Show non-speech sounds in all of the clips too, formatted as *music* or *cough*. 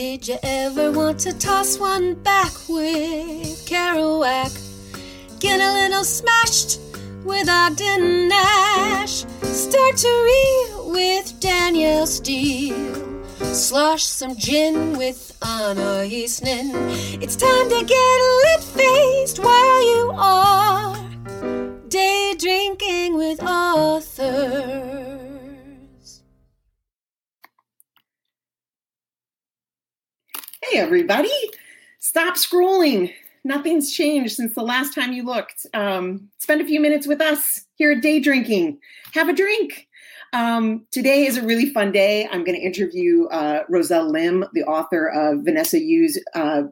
Did you ever want to toss one back with Kerouac? Get a little smashed with Ogden Nash. Start to read with Danielle Steel. Slosh some gin with Anna Eastman. It's time to get lit faced while you are day drinking with authors. Everybody. Stop scrolling. Nothing's changed since the last time you looked. Um, spend a few minutes with us here at Day Drinking. Have a drink. Um, today is a really fun day. I'm going to interview uh, Roselle Lim, the author of Vanessa Yu's. Uh,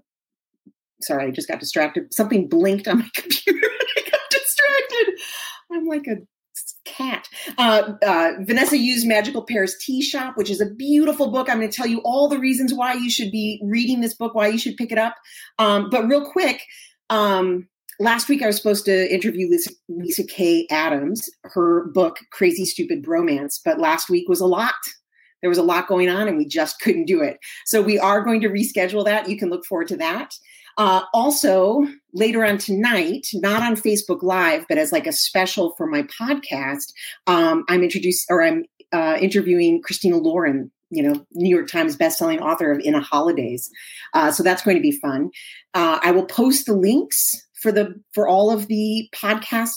sorry, I just got distracted. Something blinked on my *laughs* computer. I got distracted. I'm like a cat. Uh, uh, Vanessa Yu's Magical Paris Tea Shop, which is a beautiful book. I'm going to tell you all the reasons why you should be reading this book, why you should pick it up. Um, but real quick, um, last week I was supposed to interview Lyssa, Lyssa Kay Adams, her book Crazy Stupid Bromance, but last week was a lot. There was a lot going on and we just couldn't do it. So we are going to reschedule that. You can look forward to that. Uh, also, later on tonight, not on Facebook Live, but as like a special for my podcast, um, I'm introduced or I'm uh, interviewing Christina Lauren, you know, New York Times bestselling author of In a Holidaze. Uh, so that's going to be fun. Uh, I will post the links for the for all of the podcast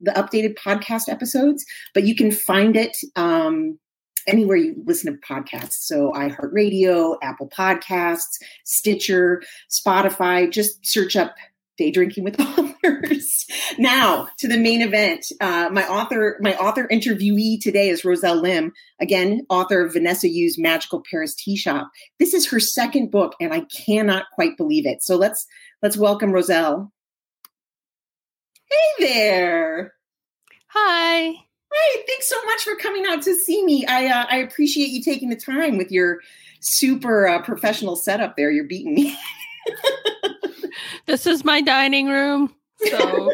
the updated podcast episodes but you can find it um, anywhere you listen to podcasts. So iheartradio apple podcasts stitcher spotify just search up day drinking with *laughs* authors. Now to the main event. Uh, my author my author interviewee today is roselle lim. Again author of vanessa yu's magical paris tea shop. This is her second book and i cannot quite believe it. So let's let's welcome roselle. Hey there. Hi. Hey, thanks so much for coming out to see me. I uh, I appreciate you taking the time with your super uh, professional setup there. You're beating me. *laughs* this is my dining room. So *laughs*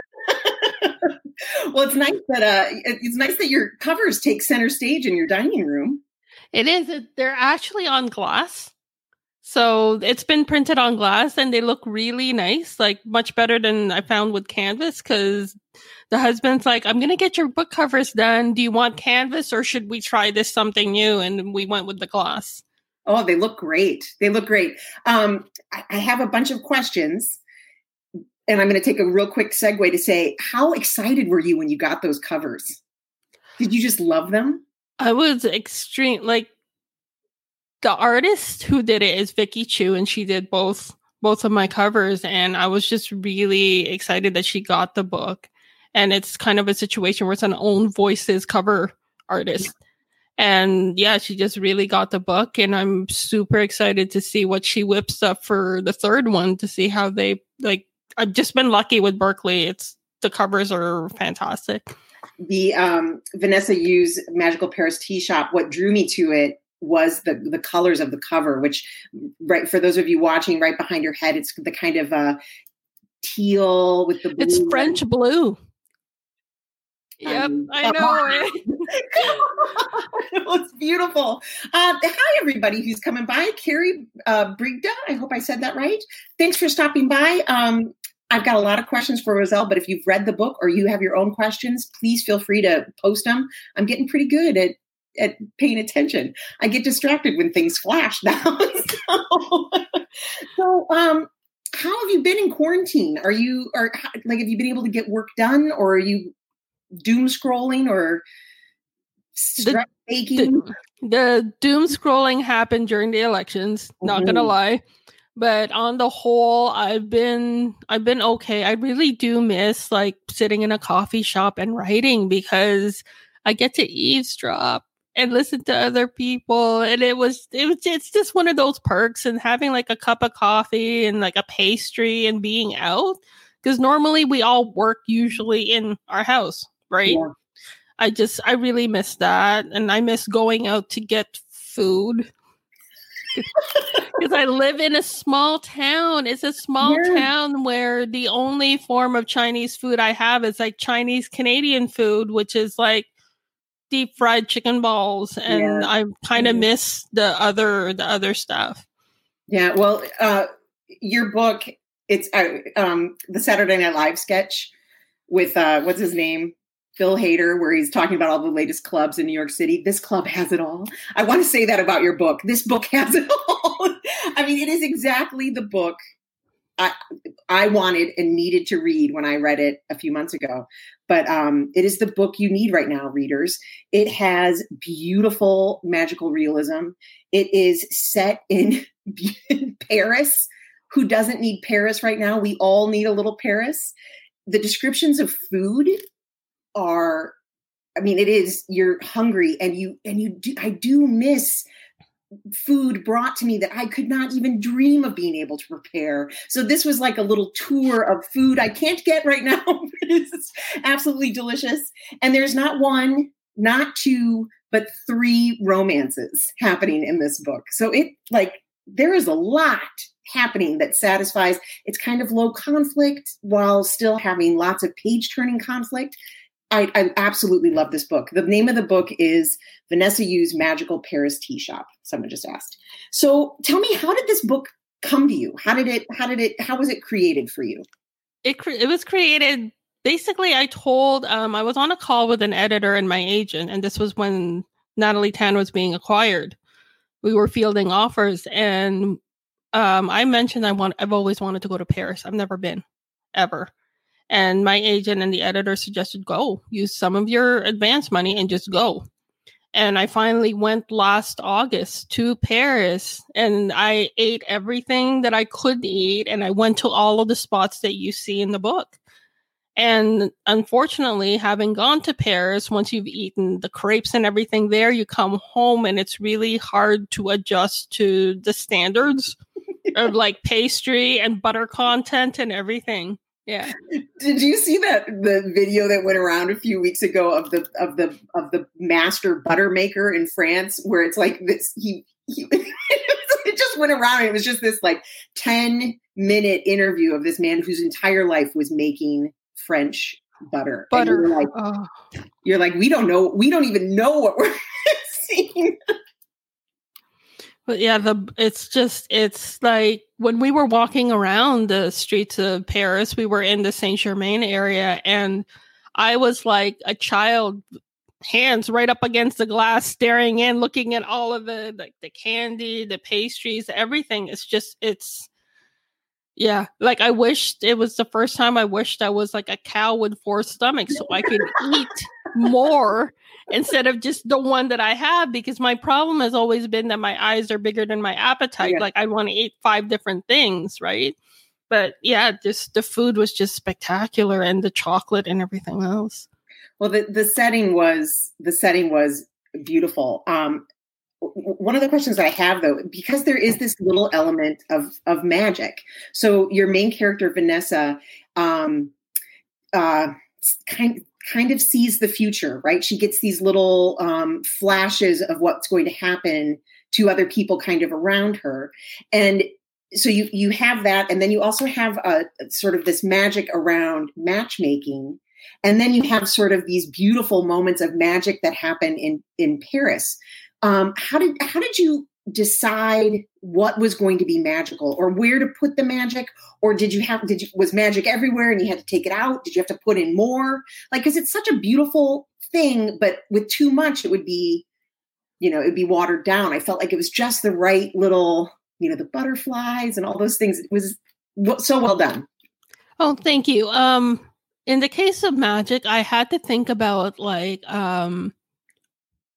well, it's nice that uh, it's nice that your covers take center stage in your dining room. It is. They're actually on glass. So it's been printed on glass and they look really nice, like much better than I found with canvas because the husband's like, I'm going to get your book covers done. Do you want canvas or should we try this something new? And we went with the glass. Oh, they look great. They look great. Um, I, I have a bunch of questions and I'm going to take a real quick segue to say, how excited were you when you got those covers? Did you just love them? I was extreme, like the artist who did it is Vicky Chu, and she did both both of my covers. And I was just really excited that she got the book. And it's kind of a situation where it's an own voices cover artist. And yeah, she just really got the book. And I'm super excited to see what she whips up for the third one to see how they like. I've just been lucky with Berkley; It's the covers are fantastic. The um, Vanessa Yu's Magical Paris Tea Shop, what drew me to it was the the colors of the cover which right for those of you watching right behind your head it's the kind of uh teal with the blue it's french blue Yep, um, I know. *laughs* *laughs* it was beautiful. Uh, hi, everybody who's coming by. Carrie uh, Brigda, I hope I said that right. Thanks for stopping by. Um, I've got a lot of questions for Roselle, but if you've read the book or you have your own questions, please feel free to post them. I'm getting pretty good at at paying attention. I get distracted when things flash *laughs* now. so, *laughs* so, um, how have you been in quarantine? Are you are like have you been able to get work done, or are you doom scrolling or the. The, the, doom scrolling happened during the elections. Mm-hmm. Not gonna mm-hmm. lie. But on the whole, I've been I've been okay. I really do miss like sitting in a coffee shop and writing because I get to eavesdrop and listen to other people and it was it was it's just one of those perks and having like a cup of coffee and like a pastry and being out because normally we all work usually in our house right yeah. i just i really miss that and i miss going out to get food *laughs* because I live in a small town. It's a small yeah. town where the only form of Chinese food I have is like Chinese Canadian food, which is like deep fried chicken balls and yeah. I kind of miss the other the other stuff. Yeah, well, uh, your book, it's uh, um, the Saturday Night Live sketch with uh, what's his name? Bill Hader, where he's talking about all the latest clubs in New York City. This club has it all. I want to say that about your book. This book *laughs* has it all. I mean, it is exactly the book I, I wanted and needed to read when I read it a few months ago. But um, it is the book you need right now, readers. It has beautiful magical realism. It is set in, *laughs* in Paris. Who doesn't need Paris right now? We all need a little Paris. The descriptions of food are I mean, it is you're hungry and you and you do I do miss food brought to me that I could not even dream of being able to prepare. So this was like a little tour of food I can't get right now. *laughs* it's absolutely delicious. And there's not one, not two, but three romances happening in this book. So it like there is a lot happening that satisfies. It's kind of low conflict while still having lots of page turning conflict. I, I, absolutely love this book. The name of the book is Vanessa Yu's Magical Paris Tea Shop. Someone just asked. So tell me, how did this book come to you? How did it? How did it? How was it created for you? It it was created basically. I told um, I was on a call with an editor and my agent, and this was when Natalie Tan was being acquired. We were fielding offers, and um, I mentioned I want. I've always wanted to go to Paris. I've never been, ever and my agent and the editor suggested go use some of your advance money and just go. And I finally went last August to Paris and I ate everything that I could eat. And I went to all of the spots that you see in the book. And unfortunately, having gone to Paris, once you've eaten the crepes and everything there, you come home and it's really hard to adjust to the standards *laughs* of like pastry and butter content and everything. Yeah. Did you see that the video that went around a few weeks ago of the of the of the master butter maker in France where it's like this he he *laughs* it just went around it was just this like 10 minute interview of this man whose entire life was making French butter. Butter. You're like, oh. you're like, we don't know, we don't even know what we're *laughs* seeing. But yeah, the it's just it's like when we were walking around the streets of Paris, we were in the Saint Germain area, and I was like a child, hands right up against the glass, staring in, looking at all of the like the candy, the pastries, everything. It's just it's yeah, like I wished it was the first time I wished I was like a cow with four stomachs so I could eat more instead of just the one that I have because my problem has always been that my eyes are bigger than my appetite. Yeah. Like I want to eat five different things, right? But yeah, just the food was just spectacular and the chocolate and everything else. Well, the, the setting was the setting was beautiful. Um, one of the questions I have though, because there is this little element of of magic. So your main character Vanessa, um, uh, kind kind of sees the future, right? She gets these little um, flashes of what's going to happen to other people kind of around her. And so you you have that and then you also have a sort of this magic around matchmaking and then you have sort of these beautiful moments of magic that happen in in Paris. Um, how did how did you decide what was going to be magical or where to put the magic? Or did you have did you was magic everywhere and you had to take it out? Did you have to put in more? Like because it's such a beautiful thing but with too much it would be you know it'd be watered down. I felt like it was just the right little you know the butterflies and all those things. It was so well done. Oh thank you. Um in the case of magic i had to think about like um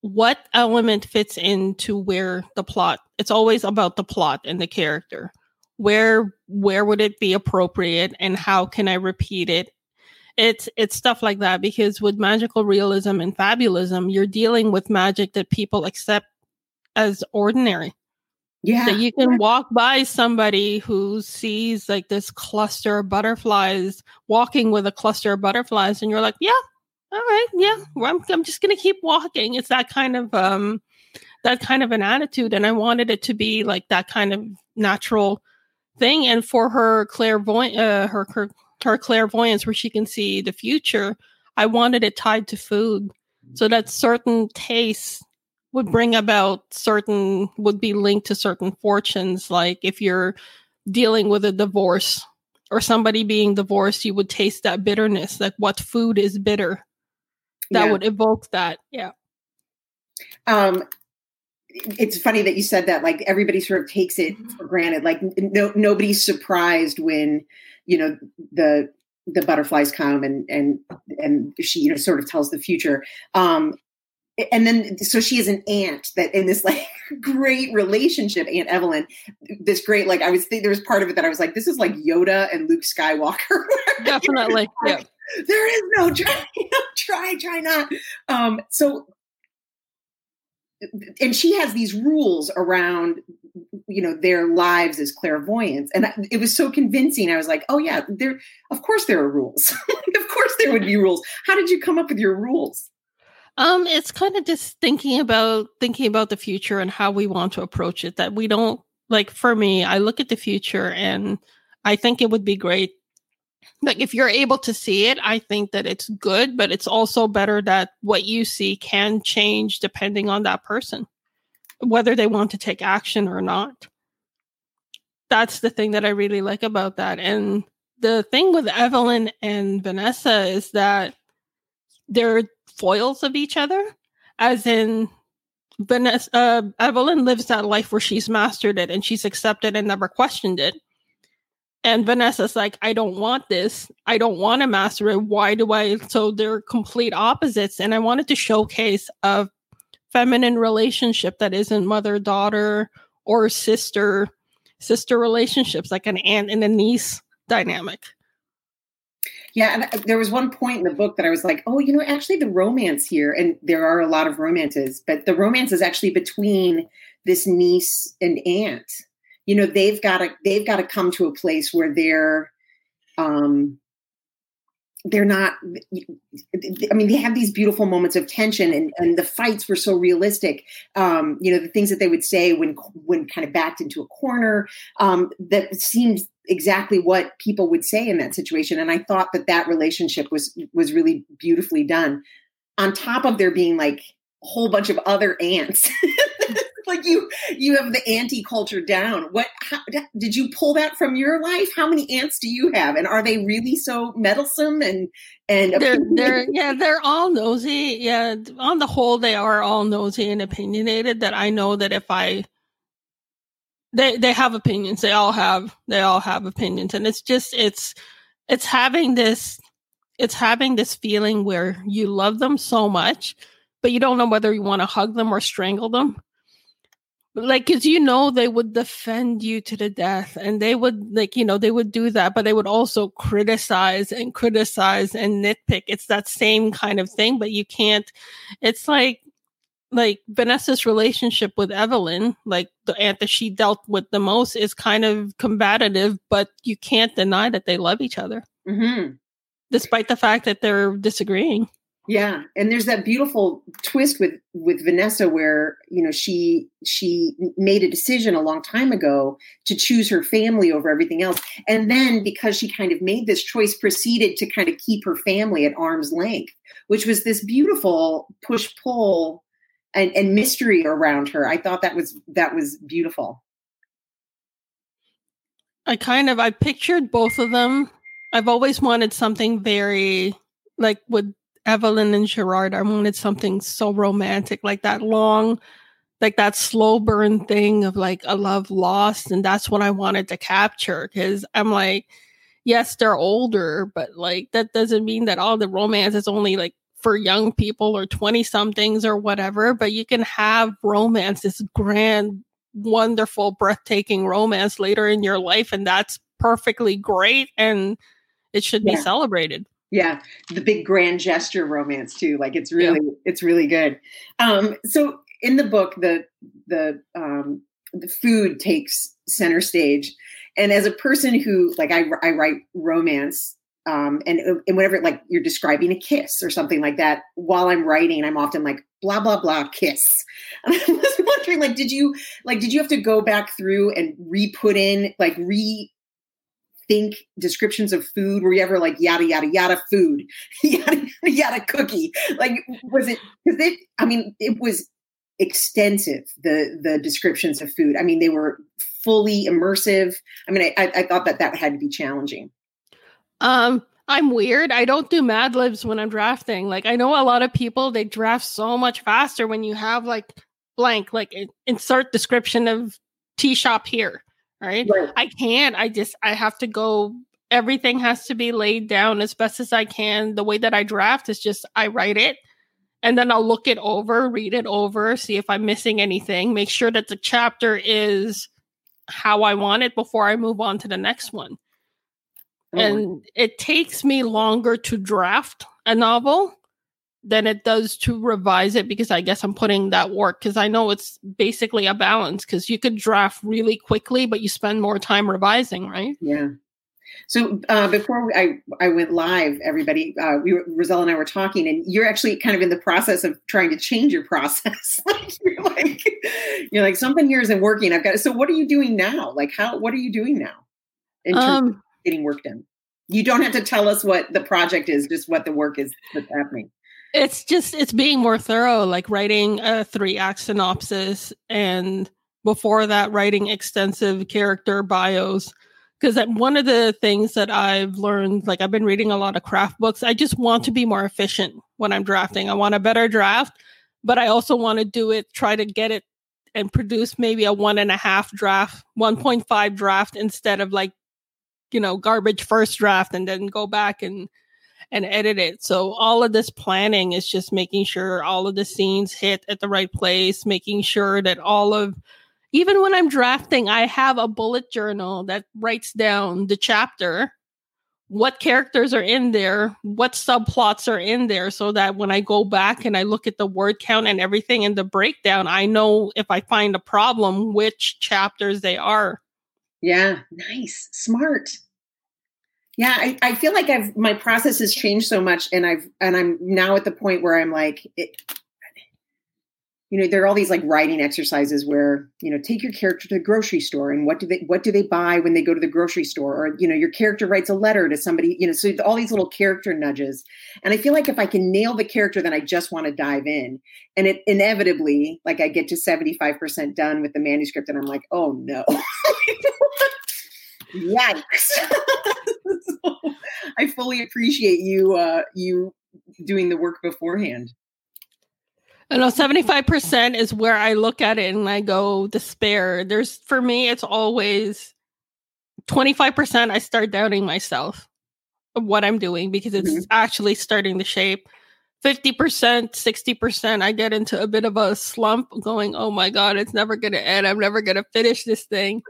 what element fits into where the plot it's always about the plot and the character. Where where would it be appropriate and how can i repeat it? It's it's stuff like that because with magical realism and fabulism you're dealing with magic that people accept as ordinary. Yeah. That you can walk by somebody who sees like this cluster of butterflies walking with a cluster of butterflies and you're like yeah all right, yeah, I'm, I'm just gonna keep walking. It's that kind of um, that kind of an attitude, and I wanted it to be like that kind of natural thing. And for her clairvoyant, uh, her, her her clairvoyance, where she can see the future, I wanted it tied to food, so that certain tastes would bring about certain would be linked to certain fortunes like if you're dealing with a divorce or somebody being divorced you would taste that bitterness like what food is bitter that yeah. would evoke that yeah um it's funny that you said that like everybody sort of takes it mm-hmm. for granted like no nobody's surprised when you know the the butterflies come and and and she you know sort of tells the future um and then so she is an aunt that in this *laughs* like great relationship aunt evelyn this great like i was there was part of it that i was like this is like yoda and luke skywalker *laughs* definitely yeah there is no try *laughs* try try not. Um so and she has these rules around you know their lives as clairvoyants. And it was so convincing. I was like oh yeah there of course there are rules. *laughs* Of course there would be rules. How did you come up with your rules? Um it's kind of just thinking about thinking about the future and how we want to approach it that we don't like for me i look at the future and i think it would be great like if you're able to see it i think that it's good but it's also better that what you see can change depending on that person whether they want to take action or not. That's the thing that i really like about that. And the thing with evelyn and vanessa is that they're foils of each other as in vanessa uh, evelyn lives that life where she's mastered it and she's accepted and never questioned it and Vanessa's like, I don't want this. I don't want to master it. Why do I? So they're complete opposites. And I wanted to showcase a feminine relationship that isn't mother daughter or sister sister relationships, like an aunt and a niece dynamic. Yeah, and uh, there was one point in the book that I was like, oh, you know, actually the romance here, and there are a lot of romances, but the romance is actually between this niece and aunt you know they've got to they've got to come to a place where they're um they're not i mean they have these beautiful moments of tension and, and the fights were so realistic um you know the things that they would say when when kind of backed into a corner um that seems exactly what people would say in that situation. And i thought that that relationship was was really beautifully done on top of there being like a whole bunch of other aunts *laughs* *laughs* like you you have the anti culture down. What how, did you pull that from your life? How many aunts do you have? And are they really so meddlesome and and they're, they're yeah they're all nosy. Yeah on the whole they are all nosy and opinionated that i know that if i they they have opinions. They all have they all have opinions. And it's just it's it's having this it's having this feeling where you love them so much but you don't know whether you want to hug them or strangle them like because you know they would defend you to the death and they would like you know they would do that but they would also criticize and criticize and nitpick. It's that same kind of thing but you can't it's like like vanessa's relationship with evelyn like the aunt that she dealt with the most is kind of combative but you can't deny that they love each other. Mm-hmm. despite the fact that they're disagreeing yeah, and there's that beautiful twist with with Vanessa where you know she she made a decision a long time ago to choose her family over everything else, and then because she kind of made this choice, proceeded to kind of keep her family at arm's length, which was this beautiful push pull and, and mystery around her. I thought that was that was beautiful. I kind of I pictured both of them. I've always wanted something very like with Evelyn and Gerard, I wanted something so romantic, like that long, like that slow burn thing of like a love lost. And that's what I wanted to capture. Cause I'm like, yes, they're older, but like that doesn't mean that all the romance is only like for young people or 20 somethings or whatever. But you can have romance, this grand, wonderful, breathtaking romance later in your life. And that's perfectly great. And it should yeah. be celebrated yeah the big grand gesture romance too like it's really yeah. it's really good um so in the book the the um the food takes center stage and as a person who like i, I write romance um and and whenever like you're describing a kiss or something like that while i'm writing i'm often like blah blah blah kiss and *laughs* i was wondering like did you like did you have to go back through and re-put in like re think descriptions of food? Were you ever like yada yada yada food, *laughs* yada yada cookie? Like was it? Because it, I mean, it was extensive the the descriptions of food. I mean, they were fully immersive. I mean, I, I thought that that had to be challenging. Um, I'm weird. I don't do Mad Libs when I'm drafting. Like I know a lot of people they draft so much faster when you have like blank, like insert description of tea shop here. Right? right. I can't. I just I have to go. Everything has to be laid down as best as I can. The way that I draft is just I write it and then I'll look it over, read it over, see if I'm missing anything, make sure that the chapter is how I want it before I move on to the next one. Oh. And it takes me longer to draft a novel than it does to revise it because I guess I'm putting that work because I know it's basically a balance because you could draft really quickly, but you spend more time revising, right? Yeah. So uh, before I, I went live, everybody, uh, we were, Roselle and I were talking, and you're actually kind of in the process of trying to change your process. *laughs* like, you're like, you're like something here isn't working. I've got. So what are you doing now? Like how? What are you doing now in terms um, of getting work done? You don't have to tell us what the project is, just what the work is that's happening. It's just it's being more thorough, like writing a three act synopsis, and before that, writing extensive character bios because one of the things that I've learned, like I've been reading a lot of craft books, I just want to be more efficient when I'm drafting. I want a better draft, but I also want to do it, try to get it and produce maybe a one and a half draft, 1.5 draft instead of like, you know, garbage first draft and then go back and and edit it. So all of this planning is just making sure all of the scenes hit at the right place, making sure that all of even when I'm drafting, I have a bullet journal that writes down the chapter, what characters are in there, what subplots are in there, so that when I go back and I look at the word count and everything in the breakdown, I know if I find a problem, which chapters they are. Yeah, nice, smart. Yeah, I, I feel like I've my process has changed so much, and I've and I'm now at the point where I'm like, it, you know there are all these like writing exercises where you know take your character to the grocery store and what do they what do they buy when they go to the grocery store? Or you know your character writes a letter to somebody you know so all these little character nudges. And i feel like if i can nail the character then i just want to dive in. And it inevitably like i get to 75% done with the manuscript and i'm like oh no. *laughs* Yikes *laughs* so *laughs* i fully appreciate you uh you doing the work beforehand I know 75% is where I look at it and I go despair. There's for me, it's always 25% I start doubting myself of what I'm doing because it's mm-hmm. actually starting to shape. 50%, 60%, I get into a bit of a slump going, oh my God, it's never going to end. I'm never going to finish this thing.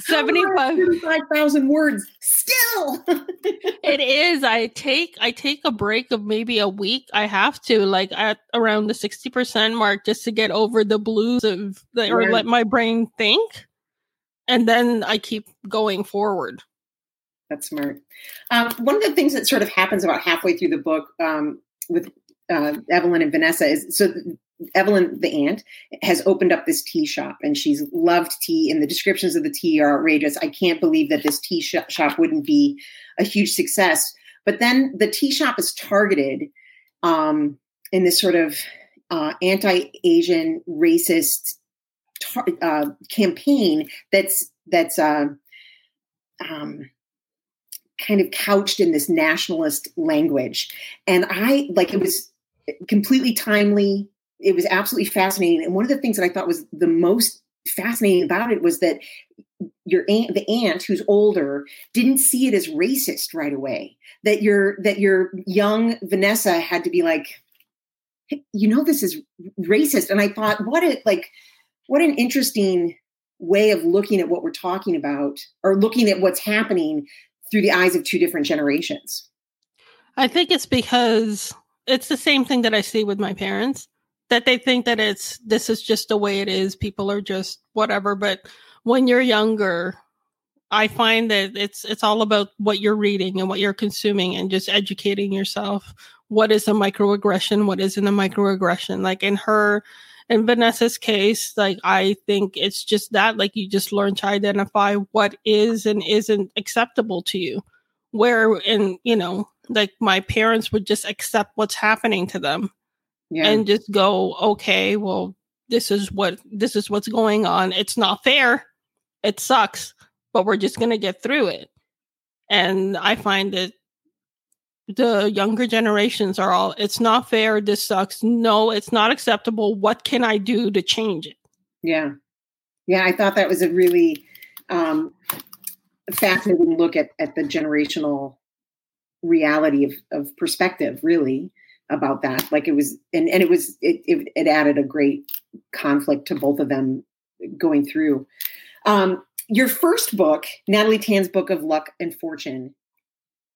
75,000 words still. *laughs* it is. I take I take a break of maybe a week. I have to like at around the 60% mark just to get over the blues of the, or let my brain think. And then I keep going forward. That's smart. Um, one of the things that sort of happens about halfway through the book um, with uh, Evelyn and Vanessa is so Evelyn, the aunt, has opened up this tea shop and she's loved tea, and the descriptions of the tea are outrageous. I can't believe that this tea sh- shop wouldn't be a huge success. But then the tea shop is targeted um, in this sort of uh, anti Asian racist tar- uh, campaign that's that's uh, um, kind of couched in this nationalist language. And I like it was completely timely it was absolutely fascinating. And one of the things that I thought was the most fascinating about it was that your aunt, the aunt who's older, didn't see it as racist right away. That your that your young Vanessa had to be like, you know, this is racist. And I thought, what a like, what an interesting way of looking at what we're talking about, or looking at what's happening through the eyes of two different generations. I think it's because it's the same thing that I see with my parents that they think that it's this is just the way it is. People are just whatever. But when you're younger i find that it's it's all about what you're reading and what you're consuming and just educating yourself. What is a microaggression? What isn't a microaggression? Like in her in vanessa's case like i think it's just that like you just learn to identify what is and isn't acceptable to you. Where in you know like my parents would just accept what's happening to them yeah. and just go, okay, well, this is what this is what's going on. It's not fair. It sucks, but we're just going to get through it. And I find that the younger generations are all it's not fair this sucks no it's not acceptable what can i do to change it yeah yeah i thought that was a really um fascinating look at at the generational reality of of perspective really about that like it was and and it was it it, it added a great conflict to both of them going through um your first book natalie tan's book of luck and fortune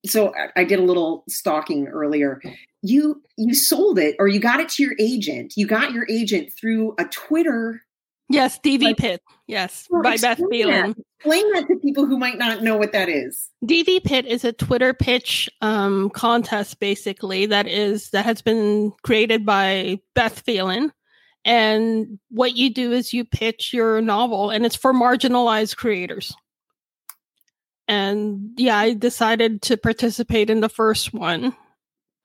so I did a little stalking earlier. You you sold it or you got it to your agent. You got your agent through a Twitter. Yes, DV like, Pit. Yes, by Beth Phelan. Explain that to people who might not know what that is. DV Pit is a Twitter pitch um, contest, basically that is that has been created by Beth Phelan. And what you do is you pitch your novel, and it's for marginalized creators and yeah, I decided to participate in the first one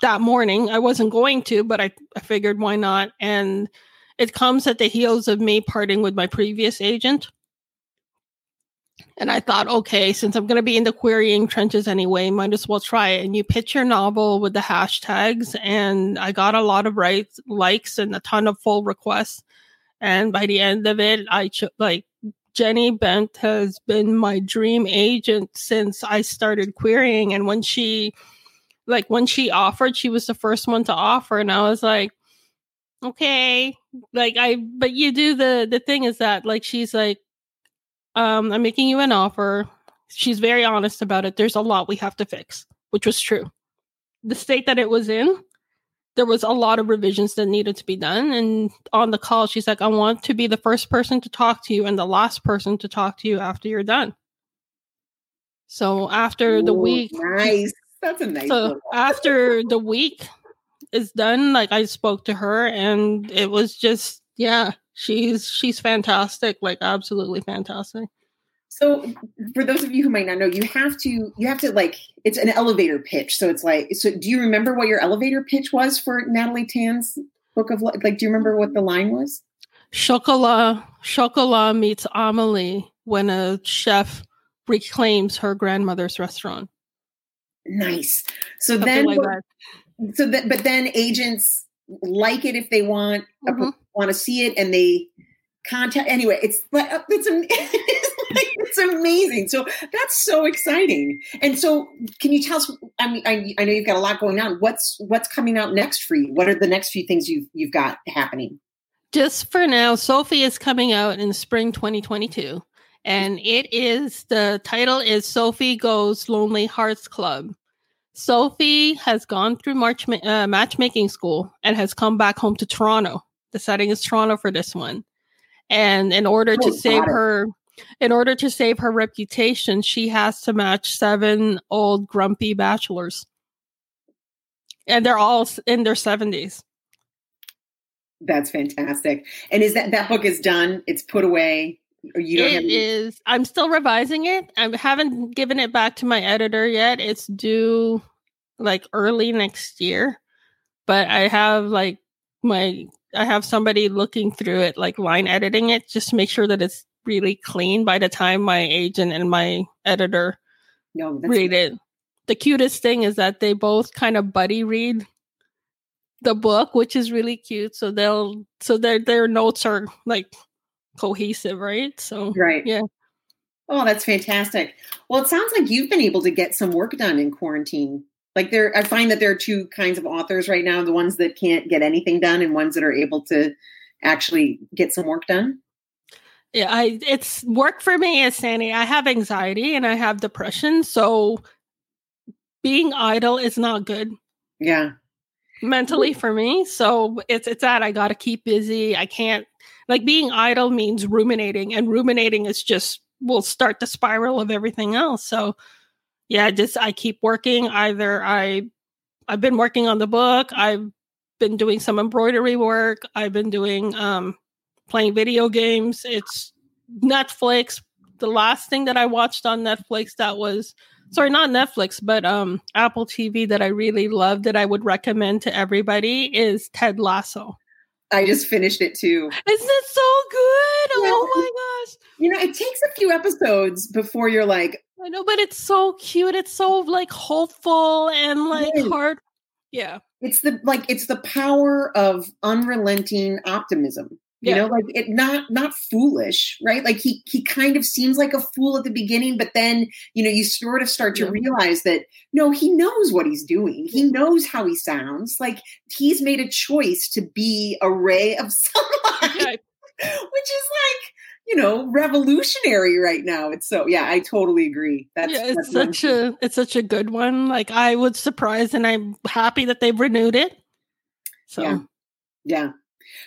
that morning. I wasn't going to, but I, I figured why not? And it comes at the heels of me parting with my previous agent. And I thought, okay, since I'm going to be in the querying trenches anyway, might as well try it. And you pitch your novel with the hashtags, and I got a lot of rights, likes and a ton of full requests. And by the end of it, I ch- like Jenny Bent has been my dream agent since I started querying. And when she, like, when she offered, she was the first one to offer. And I was like, okay. Like, I, but you do the, the thing is that, like, she's like, um, I'm making you an offer. She's very honest about it. There's a lot we have to fix, which was true. The state that it was in, there was a lot of revisions that needed to be done. And on the call, she's like, I want to be the first person to talk to you and the last person to talk to you after you're done. So after Ooh, the week, nice. That's a nice. So after the week is done, like I spoke to her, and it was just yeah, she's she's fantastic, like absolutely fantastic. So for those of you who might not know, you have to you have to like it's an elevator pitch. So it's like so do you remember what your elevator pitch was for Natalie Tan's book of like do you remember what the line was? Chocolat Chocolat meets Amelie when a chef reclaims her grandmother's restaurant. Nice. So Something then like that. so that but then agents like it if they want mm-hmm. want to see it and they contact anyway it's but it's, it's *laughs* it's amazing. So that's so exciting. And so, can you tell us? I mean, I, I know you've got a lot going on. What's what's coming out next for you? What are the next few things you've you've got happening? Just for now, Sophie is coming out in spring 2022, and it is the title is Sophie Go's Lonely Hearts Club. Sophie has gone through March, uh, matchmaking school and has come back home to Toronto. The setting is Toronto for this one. And in order oh, to save her in order to save her reputation, she has to match seven old grumpy bachelors. And they're all in their 70s. That's fantastic. And is that that book is done? It's put away. You it any- is. I'm still revising it. I haven't given it back to my editor yet. It's due like early next year. But I have like my I have somebody looking through it, like line editing it, just to make sure that it's really clean by the time my agent and my editor no, read it. The cutest thing is that they both kind of buddy read the book, which is really cute. So they'll so their their notes are like cohesive, right? So right, yeah. Oh, that's fantastic. Well, it sounds like you've been able to get some work done in quarantine. Like there, I find that there are two kinds of authors right now: the ones that can't get anything done, and ones that are able to actually get some work done. Yeah, I it's work for me is Sandy. I have anxiety and I have depression, so being idle is not good. Yeah. Mentally for me. So it's it's that I gotta keep busy. I can't like being idle means ruminating, and ruminating is just will start the spiral of everything else. So yeah, just I keep working. Either I I've been working on the book, I've been doing some embroidery work, I've been doing um playing video games. It's Netflix. The last thing that I watched on Netflix that was sorry, not Netflix, but um Apple TV that I really loved that I would recommend to everybody is Ted Lasso. I just finished it too. Isn't it so good? Yeah. Oh my gosh. You know, it takes a few episodes before you're like, I know, but it's so cute. It's so like hopeful and like yeah. hard. Yeah. It's the like it's the power of unrelenting optimism you yeah. know like it not not foolish right? Like he he kind of seems like a fool at the beginning but then you know you sort of start to yeah. realize that no he knows what he's doing. He knows how he sounds. Like he's made a choice to be a ray of *laughs* sunlight which is like you know revolutionary right now. It's so yeah i totally agree. That's yeah it's that's such a it's such a good one. Like i was surprised and i'm happy that they've renewed it. So yeah. Yeah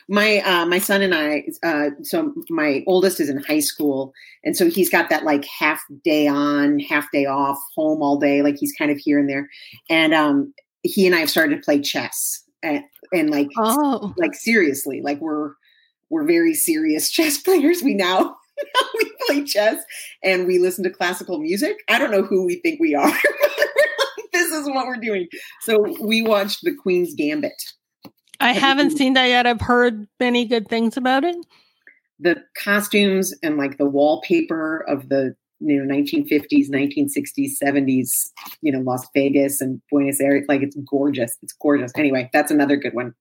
my uh, my son and I. Uh, so my oldest is in high school, and so he's got that like half day on, half day off, home all day. Like he's kind of here and there, and um, he and I have started to play chess, and, and like oh. like seriously, like we're we're very serious *laughs* chess players. We *laughs* now we play chess and we listen to classical music. I don't know who we think we are. *laughs* this is what we're doing. So we watched the Queen's Gambit I haven't seen that yet. I've heard many good things about it. The costumes and like the wallpaper of the you know 1950s, 1960s, 70s, you know Las Vegas and Buenos Aires, like it's gorgeous. It's gorgeous. Anyway, that's another good one.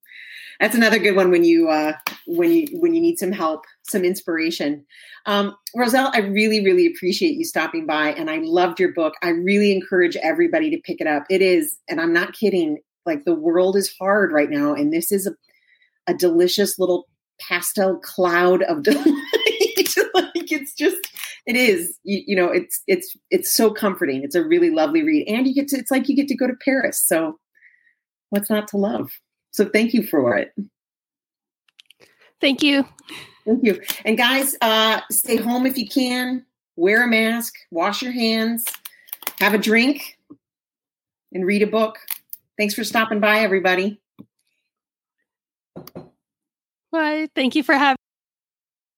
That's another good one when you uh, when you when you need some help, some inspiration. Um, Roselle, I really really appreciate you stopping by, and I loved your book. I really encourage everybody to pick it up. It is, and I'm not kidding like the world is hard right now and this is a, a delicious little pastel cloud of *laughs* delight. Like it's just it is you, you, know it's it's it's so comforting. It's a really lovely read and you get to it's like you get to go to paris so what's not to love? So thank you for it. Thank you. Thank you. And guys uh stay home if you can. Wear a mask wash your hands have a drink and read a book Thanks for stopping by, everybody. Bye. Thank you for having